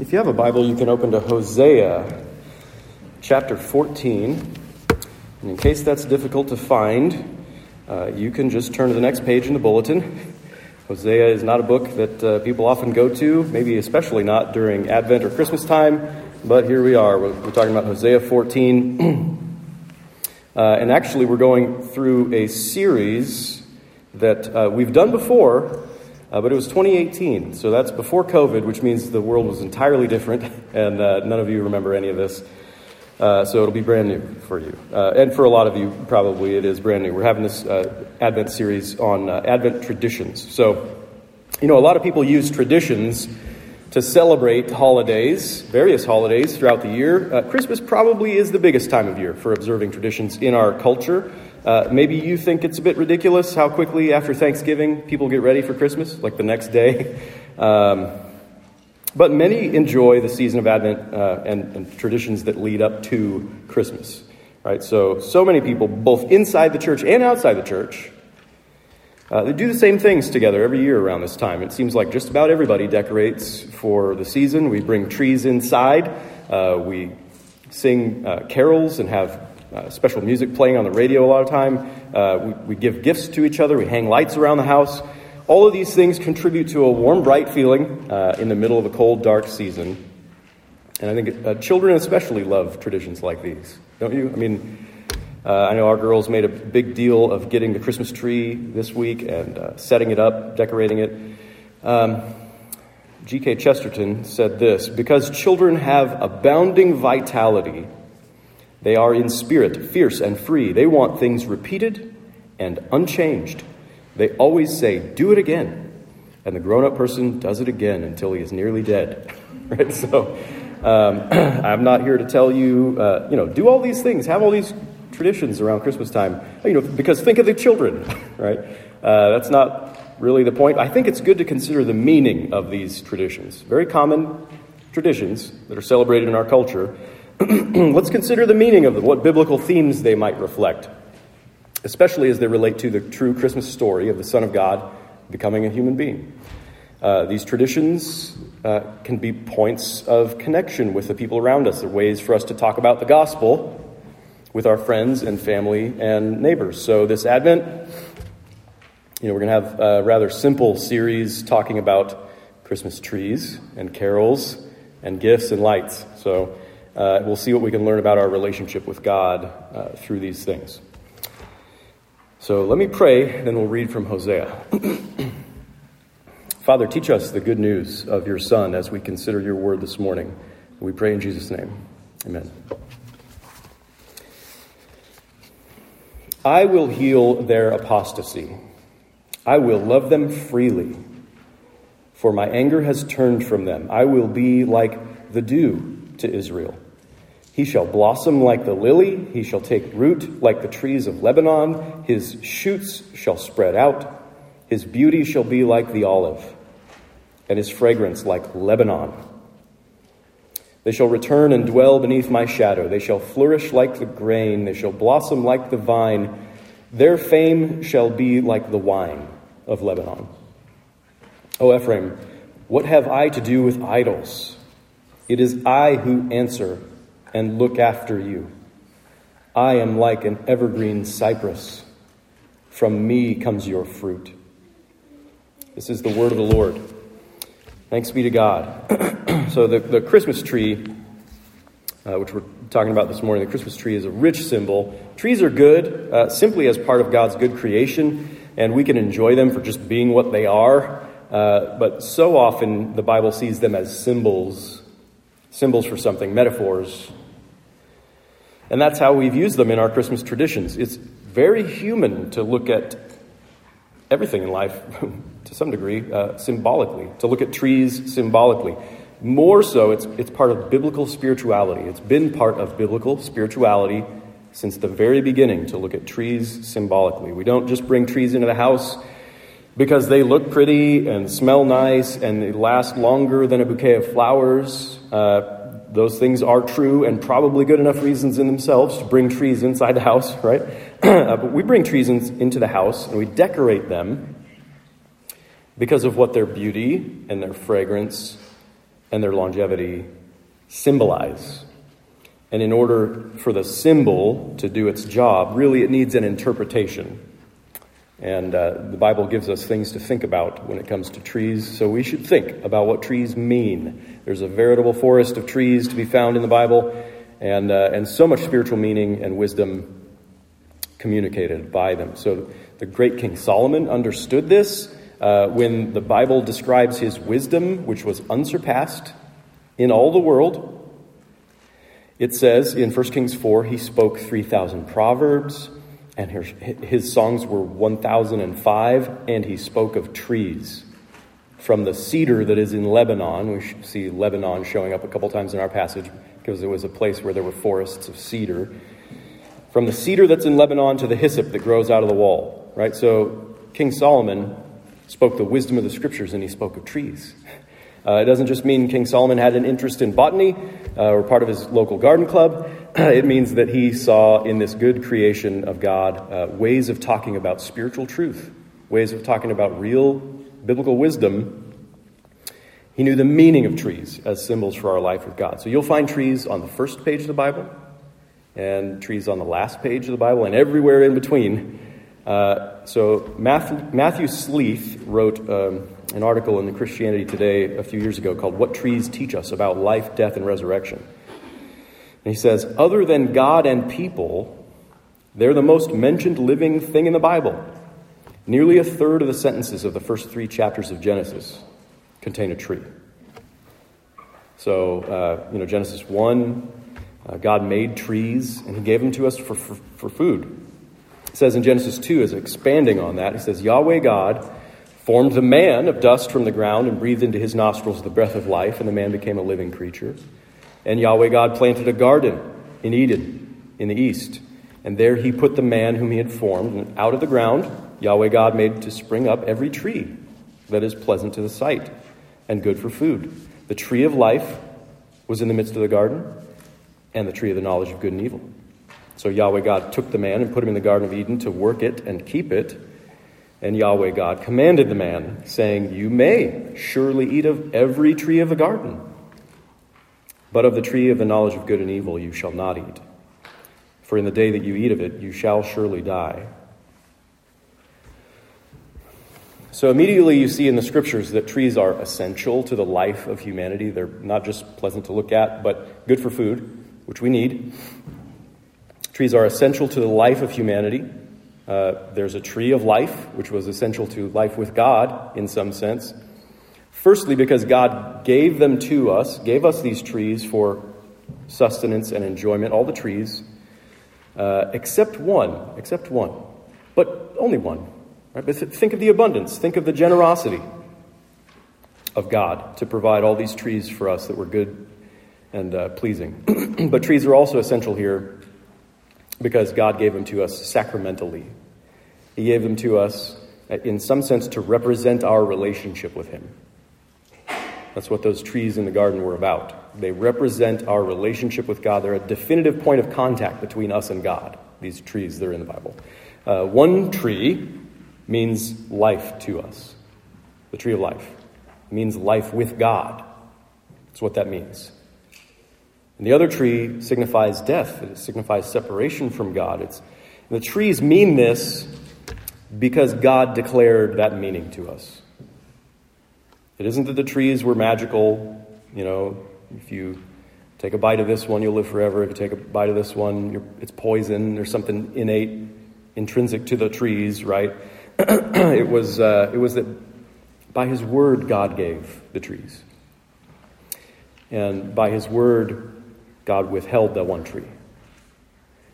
If you have a Bible, you can open to Hosea chapter 14. And in case that's difficult to find, uh, you can just turn to the next page in the bulletin. Hosea is not a book that uh, people often go to, maybe especially not during Advent or Christmas time, but here we are. We're, we're talking about Hosea 14. uh, and actually, we're going through a series that uh, we've done before, uh, but it was 2018, so that's before COVID, which means the world was entirely different, and uh, none of you remember any of this. Uh, so it'll be brand new for you. Uh, and for a lot of you, probably it is brand new. We're having this uh, Advent series on uh, Advent traditions. So, you know, a lot of people use traditions to celebrate holidays, various holidays throughout the year. Christmas probably is the biggest time of year for observing traditions in our culture. Uh, maybe you think it's a bit ridiculous how quickly after Thanksgiving people get ready for Christmas, like the next day. Um, but many enjoy the season of Advent uh, and, and, traditions that lead up to Christmas. Right? So, so many people, both inside the church and outside the church, uh, they do the same things together every year around this time. It seems like just about everybody decorates for the season. We bring trees inside. Uh, we sing uh, carols and have uh, special music playing on the radio a lot of time. Uh, we, we, give gifts to each other. We hang lights around the house. All of these things contribute to a warm, bright feeling uh, in the middle of a cold, dark season. And I think uh, children especially love traditions like these, don't you? I mean, uh, I know our girls made a big deal of getting the Christmas tree this week and uh, setting it up, decorating it. Um, G.K. Chesterton said this Because children have abounding vitality, they are in spirit, fierce and free. They want things repeated and unchanged. They always say, Do it again. And the grown up person does it again until he is nearly dead. right? So um, I'm not here to tell you, uh, you know, do all these things, have all these traditions around Christmas time, you know, because think of the children, right? Uh, that's not really the point. I think it's good to consider the meaning of these traditions. Very common traditions that are celebrated in our culture Let's consider the meaning of them, what biblical themes they might reflect, especially as they relate to the true Christmas story of the Son of God becoming a human being. Uh, these traditions uh, can be points of connection with the people around us. They're ways for us to talk about the gospel with our friends and family and neighbors. So, this Advent, you know, we're going to have a rather simple series talking about Christmas trees and carols and gifts and lights. So, uh, we'll see what we can learn about our relationship with God uh, through these things. So let me pray, then we'll read from Hosea. Father, teach us the good news of your Son as we consider your word this morning. We pray in Jesus' name. Amen. I will heal their apostasy. I will love them freely, for my anger has turned from them. I will be like the dew to Israel. He shall blossom like the lily, he shall take root like the trees of Lebanon, his shoots shall spread out, his beauty shall be like the olive, and his fragrance like Lebanon. They shall return and dwell beneath my shadow. They shall flourish like the grain. They shall blossom like the vine. Their fame shall be like the wine of Lebanon. O Ephraim, what have I to do with idols? It is I who answer and look after you. I am like an evergreen cypress. From me comes your fruit. This is the word of the Lord. Thanks be to God. so, the, the Christmas tree, uh, which we're talking about this morning, the Christmas tree is a rich symbol. Trees are good uh, simply as part of God's good creation, and we can enjoy them for just being what they are. Uh, but so often the Bible sees them as symbols, symbols for something, metaphors and that's how we've used them in our Christmas traditions. It's very human to look at everything in life, to some degree, uh, symbolically, to look at trees symbolically. More so, it's, it's part of biblical spirituality. It's been part of biblical spirituality since the very beginning to look at trees symbolically. We don't just bring trees into the house because they look pretty and smell nice and they last longer than a bouquet of flowers. Uh, those things are true and probably good enough reasons in themselves to bring trees inside the house, right? uh, but we bring trees in, into the house and we decorate them because of what their beauty and their fragrance and their longevity symbolize. And in order for the symbol to do its job, really it needs an interpretation. And uh, the Bible gives us things to think about when it comes to trees, so we should think about what trees mean. There's a veritable forest of trees to be found in the Bible, and, uh, and so much spiritual meaning and wisdom communicated by them. So the great King Solomon understood this uh, when the Bible describes his wisdom, which was unsurpassed in all the world. It says in 1 Kings 4, he spoke 3,000 proverbs, and his songs were 1,005, and he spoke of trees. From the cedar that is in Lebanon, we see Lebanon showing up a couple times in our passage because it was a place where there were forests of cedar. From the cedar that's in Lebanon to the hyssop that grows out of the wall, right? So King Solomon spoke the wisdom of the scriptures and he spoke of trees. Uh, it doesn't just mean King Solomon had an interest in botany uh, or part of his local garden club. it means that he saw in this good creation of God uh, ways of talking about spiritual truth, ways of talking about real biblical wisdom. He knew the meaning of trees as symbols for our life with God. So you'll find trees on the first page of the Bible, and trees on the last page of the Bible, and everywhere in between. Uh, so Matthew, Matthew Sleeth wrote um, an article in the Christianity Today a few years ago called What Trees Teach Us About Life, Death, and Resurrection. And he says, Other than God and people, they're the most mentioned living thing in the Bible. Nearly a third of the sentences of the first three chapters of Genesis contain a tree. So, uh, you know, Genesis 1, uh, God made trees and he gave them to us for, for, for food. It says in Genesis 2, as expanding on that, he says, Yahweh God formed the man of dust from the ground and breathed into his nostrils the breath of life, and the man became a living creature. And Yahweh God planted a garden in Eden in the east, and there he put the man whom he had formed, and out of the ground Yahweh God made to spring up every tree that is pleasant to the sight and good for food. The tree of life was in the midst of the garden, and the tree of the knowledge of good and evil. So Yahweh God took the man and put him in the Garden of Eden to work it and keep it. And Yahweh God commanded the man, saying, You may surely eat of every tree of the garden, but of the tree of the knowledge of good and evil you shall not eat. For in the day that you eat of it, you shall surely die. So, immediately you see in the scriptures that trees are essential to the life of humanity. They're not just pleasant to look at, but good for food, which we need. Trees are essential to the life of humanity. Uh, there's a tree of life, which was essential to life with God in some sense. Firstly, because God gave them to us, gave us these trees for sustenance and enjoyment, all the trees, uh, except one, except one, but only one. Right? But think of the abundance, think of the generosity of God to provide all these trees for us that were good and uh, pleasing. but trees are also essential here because God gave them to us sacramentally. He gave them to us, in some sense, to represent our relationship with Him. That's what those trees in the garden were about. They represent our relationship with God. They're a definitive point of contact between us and God, these trees that are in the Bible. Uh, one tree means life to us, the tree of life. It means life with God. That's what that means. And the other tree signifies death, it signifies separation from God. It's, the trees mean this because God declared that meaning to us. It isn't that the trees were magical, you know, if you take a bite of this one, you'll live forever. If you take a bite of this one, it's poison. There's something innate, intrinsic to the trees, right? it, was, uh, it was that by His word, God gave the trees. And by His word, God withheld that one tree.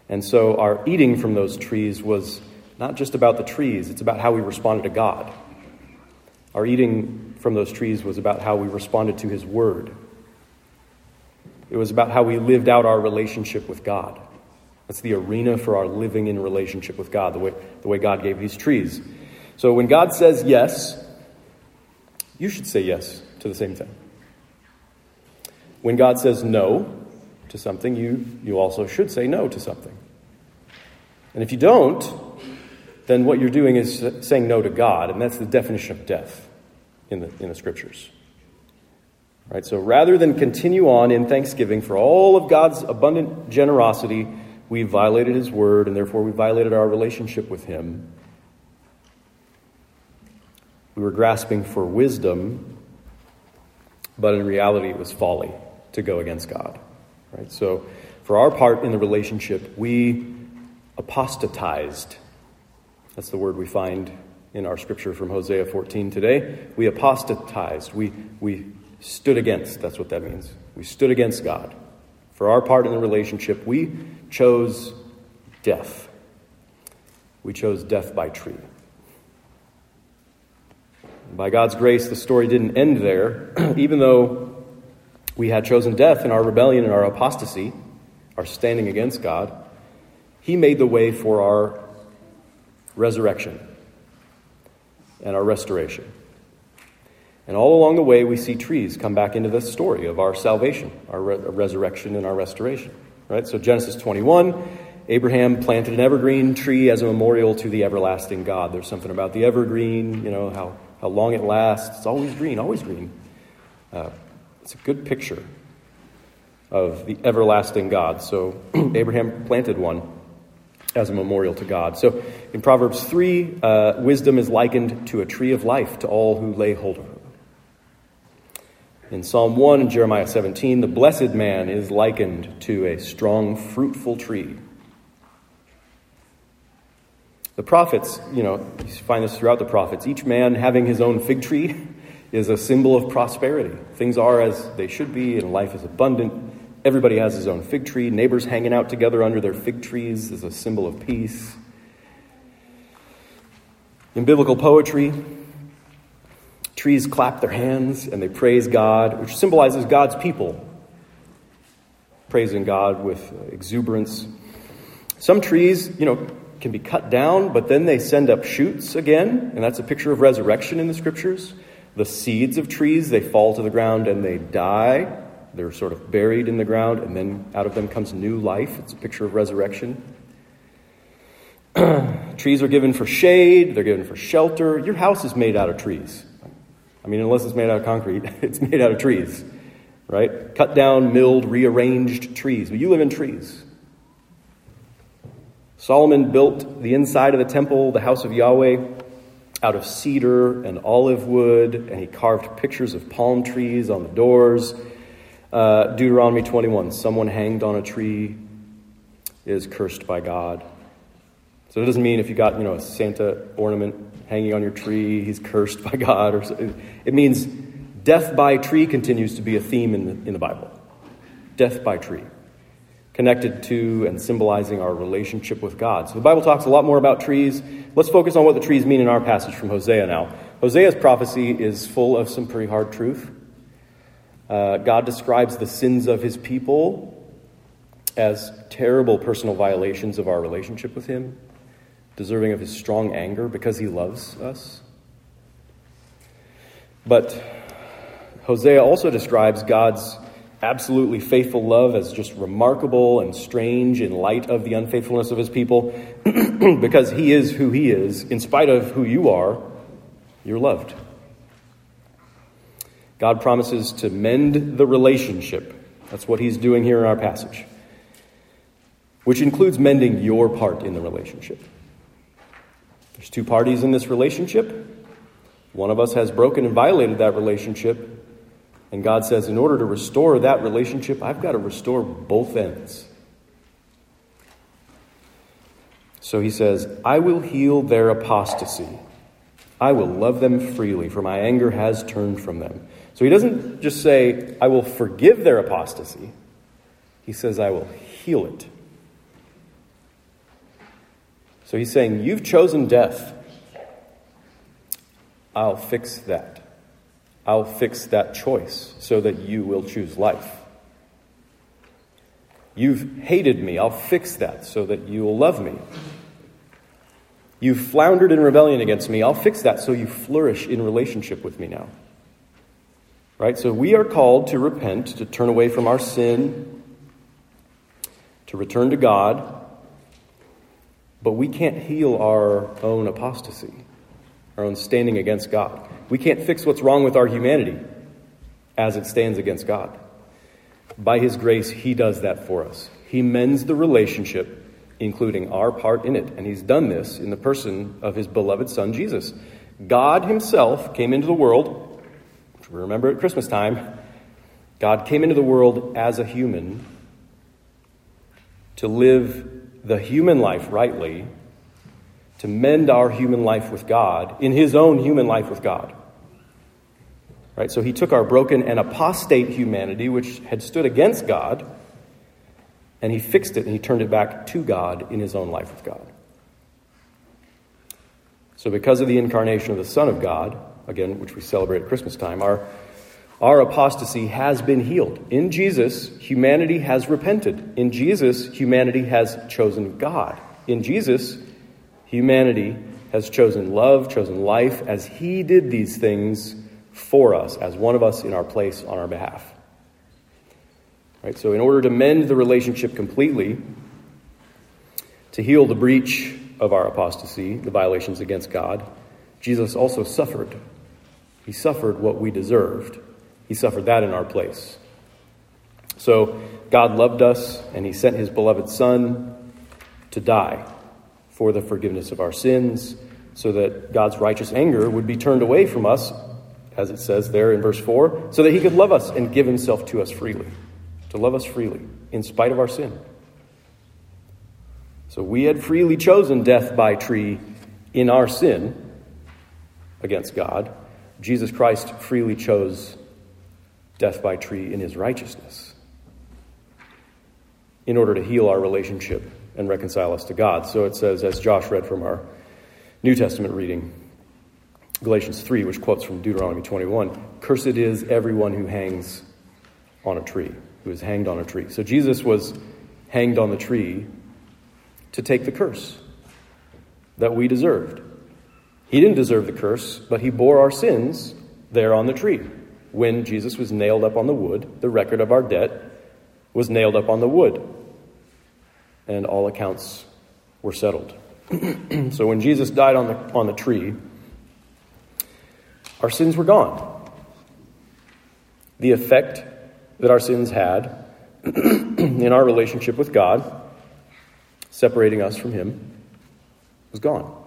And so our eating from those trees was not just about the trees, it's about how we responded to God. Our eating from those trees was about how we responded to His Word. It was about how we lived out our relationship with God. That's the arena for our living in relationship with God, the way, the way God gave these trees. So when God says yes, you should say yes to the same thing. When God says no, to something, you, you also should say no to something. And if you don't, then what you're doing is saying no to God, and that's the definition of death in the, in the scriptures. Right? So rather than continue on in thanksgiving for all of God's abundant generosity, we violated his word and therefore we violated our relationship with him. We were grasping for wisdom, but in reality it was folly to go against God. Right? So for our part in the relationship, we apostatized. That's the word we find in our scripture from Hosea 14 today. We apostatized. We, we stood against. That's what that means. We stood against God. For our part in the relationship, we chose death. We chose death by tree. By God's grace, the story didn't end there. Even though we had chosen death in our rebellion and our apostasy, our standing against God, He made the way for our resurrection and our restoration. And all along the way, we see trees come back into the story of our salvation, our re- resurrection, and our restoration. Right? So, Genesis 21, Abraham planted an evergreen tree as a memorial to the everlasting God. There's something about the evergreen, you know, how, how long it lasts. It's always green, always green. Uh, it's a good picture of the everlasting God. So, Abraham planted one as a memorial to God. So, in Proverbs 3, uh, wisdom is likened to a tree of life to all who lay hold of her. In Psalm 1 and Jeremiah 17, the blessed man is likened to a strong, fruitful tree. The prophets, you know, you find this throughout the prophets. Each man having his own fig tree is a symbol of prosperity. Things are as they should be, and life is abundant. Everybody has his own fig tree. Neighbors hanging out together under their fig trees is a symbol of peace. In biblical poetry, Trees clap their hands and they praise God, which symbolizes God's people praising God with exuberance. Some trees, you know, can be cut down, but then they send up shoots again, and that's a picture of resurrection in the scriptures. The seeds of trees, they fall to the ground and they die. They're sort of buried in the ground, and then out of them comes new life. It's a picture of resurrection. trees are given for shade, they're given for shelter. Your house is made out of trees. I mean, unless it's made out of concrete, it's made out of trees, right? Cut down, milled, rearranged trees. But you live in trees. Solomon built the inside of the temple, the house of Yahweh, out of cedar and olive wood, and he carved pictures of palm trees on the doors. Uh, Deuteronomy 21 someone hanged on a tree is cursed by God. So it doesn't mean if you got, you know, a Santa ornament hanging on your tree, he's cursed by God. Or it means death by tree continues to be a theme in the, in the Bible. Death by tree, connected to and symbolizing our relationship with God. So the Bible talks a lot more about trees. Let's focus on what the trees mean in our passage from Hosea now. Hosea's prophecy is full of some pretty hard truth. Uh, God describes the sins of his people as terrible personal violations of our relationship with him deserving of his strong anger because he loves us. But Hosea also describes God's absolutely faithful love as just remarkable and strange in light of the unfaithfulness of his people because he is who he is. In spite of who you are, you're loved. God promises to mend the relationship. That's what he's doing here in our passage, which includes mending your part in the relationship. There's two parties in this relationship. One of us has broken and violated that relationship. And God says, in order to restore that relationship, I've got to restore both ends. So he says, I will heal their apostasy. I will love them freely, for my anger has turned from them. So he doesn't just say, I will forgive their apostasy. He says, I will heal it. So he's saying, You've chosen death. I'll fix that. I'll fix that choice so that you will choose life. You've hated me. I'll fix that so that you will love me. You've floundered in rebellion against me. I'll fix that so you flourish in relationship with me now. Right? So we are called to repent, to turn away from our sin, to return to God, but we can't heal our own apostasy, our own standing against God. We can't fix what's wrong with our humanity. as it stands against God. By His grace, He does that for us. He mends the relationship, including our part in it. And He's done this in the person of His beloved Son, Jesus. God Himself came into the world, which we remember at Christmas time. God came into the world as a human to live the human life rightly, to mend our human life with God in His own human life with God. Right? So he took our broken and apostate humanity, which had stood against God, and he fixed it and he turned it back to God in his own life with God. So, because of the incarnation of the Son of God, again, which we celebrate at Christmas time, our, our apostasy has been healed. In Jesus, humanity has repented. In Jesus, humanity has chosen God. In Jesus, humanity has chosen love, chosen life, as He did these things for us as one of us in our place on our behalf. Right? So, in order to mend the relationship completely, to heal the breach of our apostasy, the violations against God, Jesus also suffered. He suffered what we deserved. He suffered that in our place. So, God loved us, and He sent His beloved Son to die for the forgiveness of our sins, so that God's righteous anger would be turned away from us as it says there in verse 4, so that he could love us and give himself to us freely, to love us freely, in spite of our sin. So we had freely chosen death by tree in our sin against God. Jesus Christ freely chose death by tree in his righteousness in order to heal our relationship and reconcile us to God. So it says, as Josh read from our New Testament reading, Galatians 3, which quotes from Deuteronomy 21 Cursed is everyone who hangs on a tree, who is hanged on a tree. So Jesus was hanged on the tree to take the curse that we deserved. He didn't deserve the curse, but he bore our sins there on the tree. When Jesus was nailed up on the wood, the record of our debt was nailed up on the wood, and all accounts were settled. so when Jesus died on the, on the tree, our sins were gone. The effect that our sins had in our relationship with God, separating us from Him, was gone.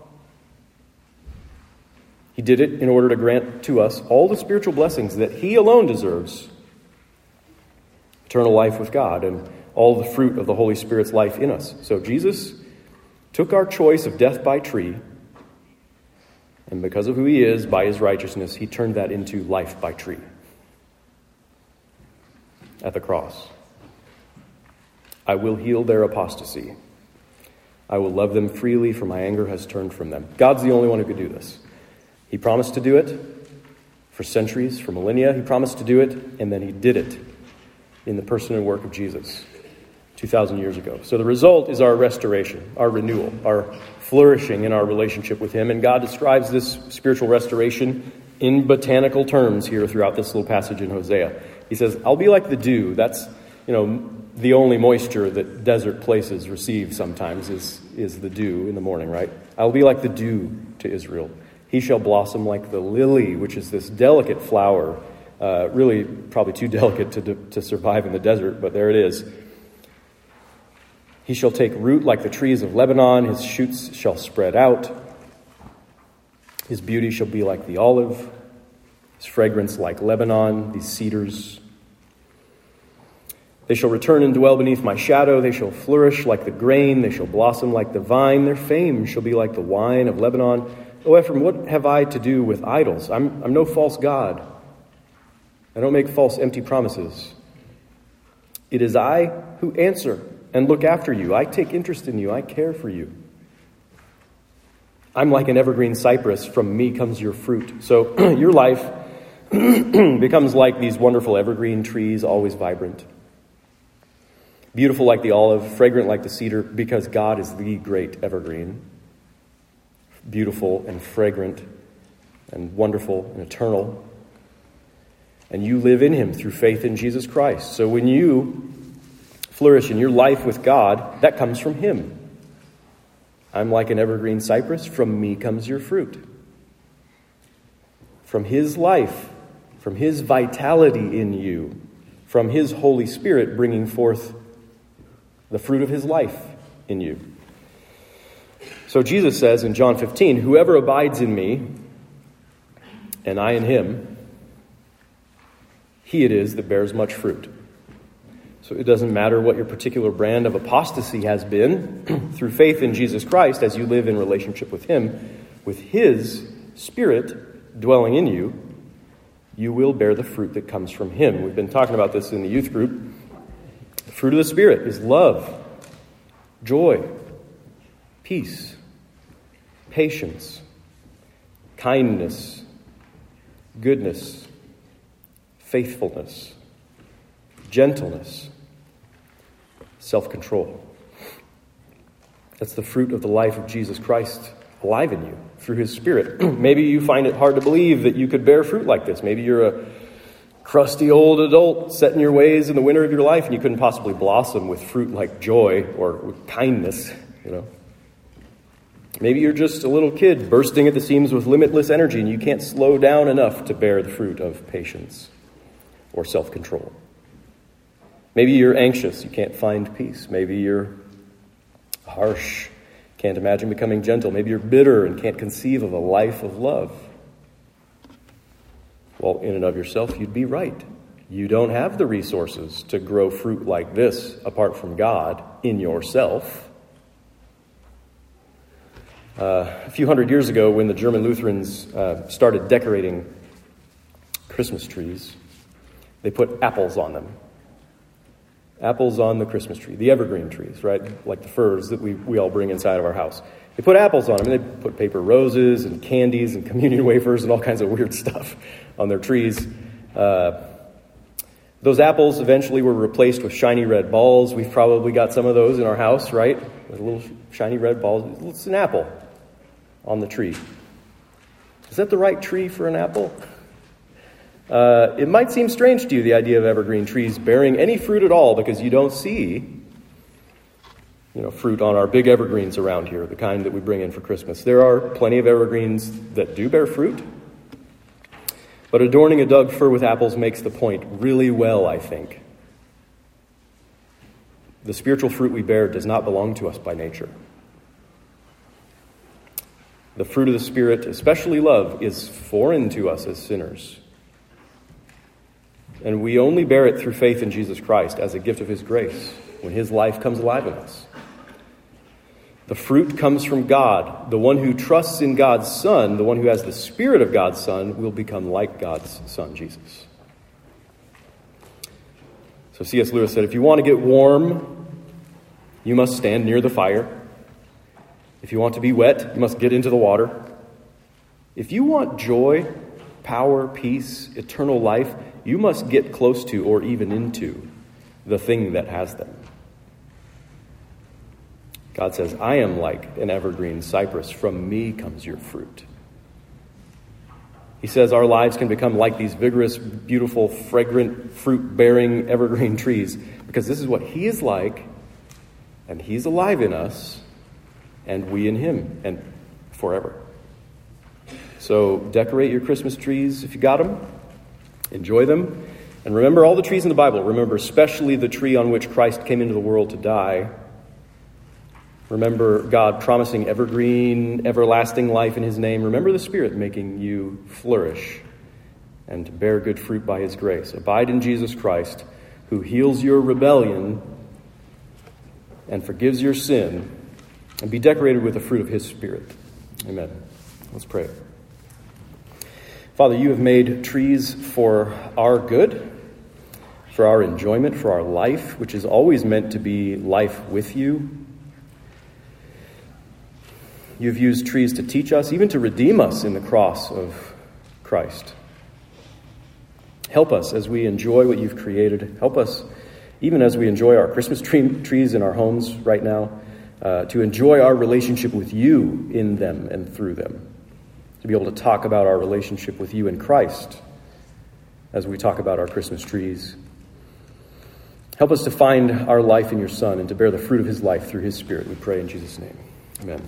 He did it in order to grant to us all the spiritual blessings that He alone deserves eternal life with God and all the fruit of the Holy Spirit's life in us. So Jesus took our choice of death by tree and because of who he is, by his righteousness, he turned that into life by tree at the cross. I will heal their apostasy. I will love them freely, for my anger has turned from them. God's the only one who could do this. He promised to do it for centuries, for millennia. He promised to do it, and then he did it in the person and work of Jesus. 2,000 years ago. So the result is our restoration, our renewal, our flourishing in our relationship with Him. And God describes this spiritual restoration in botanical terms here throughout this little passage in Hosea. He says, I'll be like the dew. That's, you know, the only moisture that desert places receive sometimes is, is the dew in the morning, right? I'll be like the dew to Israel. He shall blossom like the lily, which is this delicate flower, uh, really probably too delicate to, to survive in the desert, but there it is. He shall take root like the trees of Lebanon, his shoots shall spread out. His beauty shall be like the olive, his fragrance like Lebanon, these cedars. They shall return and dwell beneath my shadow. They shall flourish like the grain. They shall blossom like the vine. Their fame shall be like the wine of Lebanon. O Ephraim, what have I to do with idols? I'm, I'm no false God. I don't make false, empty promises. It is I who answer and look after you. I take interest in you. I care for you. I'm like an evergreen cypress. From me comes your fruit. So your life becomes like these wonderful evergreen trees, always vibrant. Beautiful like the olive, fragrant like the cedar, because God is the great evergreen. Beautiful and fragrant and wonderful and eternal. And you live in him through faith in Jesus Christ. So when you flourish in your life with God, that comes from Him. I'm like an evergreen cypress. From me comes your fruit. From His life, from His vitality in you, from His Holy Spirit bringing forth the fruit of His life in you. So Jesus says in John 15, Whoever abides in me, and I in him, he it is that bears much fruit. So it doesn't matter what your particular brand of apostasy has been, through faith in Jesus Christ, as you live in relationship with Him, with His Spirit dwelling in you, you will bear the fruit that comes from Him. We've been talking about this in the youth group. The fruit of the Spirit is love, joy, peace, patience, kindness, goodness, faithfulness, gentleness self control. That's the fruit of the life of Jesus Christ alive in you through his Spirit. Maybe you find it hard to believe that you could bear fruit like this. Maybe you're a crusty old adult set in your ways in the winter of your life and you couldn't possibly blossom with fruit like joy or kindness, you know. Maybe you're just a little kid bursting at the seams with limitless energy and you can't slow down enough to bear the fruit of patience or self control. Maybe you're anxious, you can't find peace. Maybe you're harsh, can't imagine becoming gentle. Maybe you're bitter and can't conceive of a life of love. Well, in and of yourself, you'd be right. You don't have the resources to grow fruit like this apart from God in yourself. Uh, a few hundred years ago, when the German Lutherans uh, started decorating Christmas trees, they put apples on them Apples on the Christmas tree, the evergreen trees, right? Like the firs that we, we all bring inside of our house. They put apples on them, and they put paper roses and candies and communion wafers and all kinds of weird stuff on their trees. Uh, those apples eventually were replaced with shiny red balls. We've probably got some of those in our house, right? With little shiny red balls. It's an apple on the tree. Is that the right tree for an apple? Uh, it might seem strange to you, the idea of evergreen trees bearing any fruit at all, because you don't see you know, fruit on our big evergreens around here, the kind that we bring in for Christmas. There are plenty of evergreens that do bear fruit, but adorning a Doug fir with apples makes the point really well, I think. The spiritual fruit we bear does not belong to us by nature. The fruit of the Spirit, especially love, is foreign to us as sinners. And we only bear it through faith in Jesus Christ as a gift of His grace when His life comes alive in us. The fruit comes from God. The one who trusts in God's Son, the one who has the Spirit of God's Son, will become like God's Son, Jesus. So C.S. Lewis said if you want to get warm, you must stand near the fire. If you want to be wet, you must get into the water. If you want joy, power, peace, eternal life, you must get close to or even into the thing that has them. God says, I am like an evergreen cypress. From me comes your fruit. He says our lives can become like these vigorous, beautiful, fragrant, fruit bearing evergreen trees because this is what He is like, and He's alive in us, and we in Him, and forever. So decorate your Christmas trees if you got them. Enjoy them. And remember all the trees in the Bible. Remember especially the tree on which Christ came into the world to die. Remember God promising evergreen, everlasting life in His name. Remember the Spirit making you flourish and to bear good fruit by His grace. Abide in Jesus Christ, who heals your rebellion and forgives your sin, and be decorated with the fruit of His Spirit. Amen. Let's pray. Father, you have made trees for our good, for our enjoyment, for our life, which is always meant to be life with you. You've used trees to teach us, even to redeem us in the cross of Christ. Help us as we enjoy what you've created. Help us, even as we enjoy our Christmas tree, trees in our homes right now, uh, to enjoy our relationship with you in them and through them to be able to talk about our relationship with you in Christ as we talk about our Christmas trees. Help us to find our life in your Son and to bear the fruit of his life through his Spirit. We pray in Jesus' name. Amen.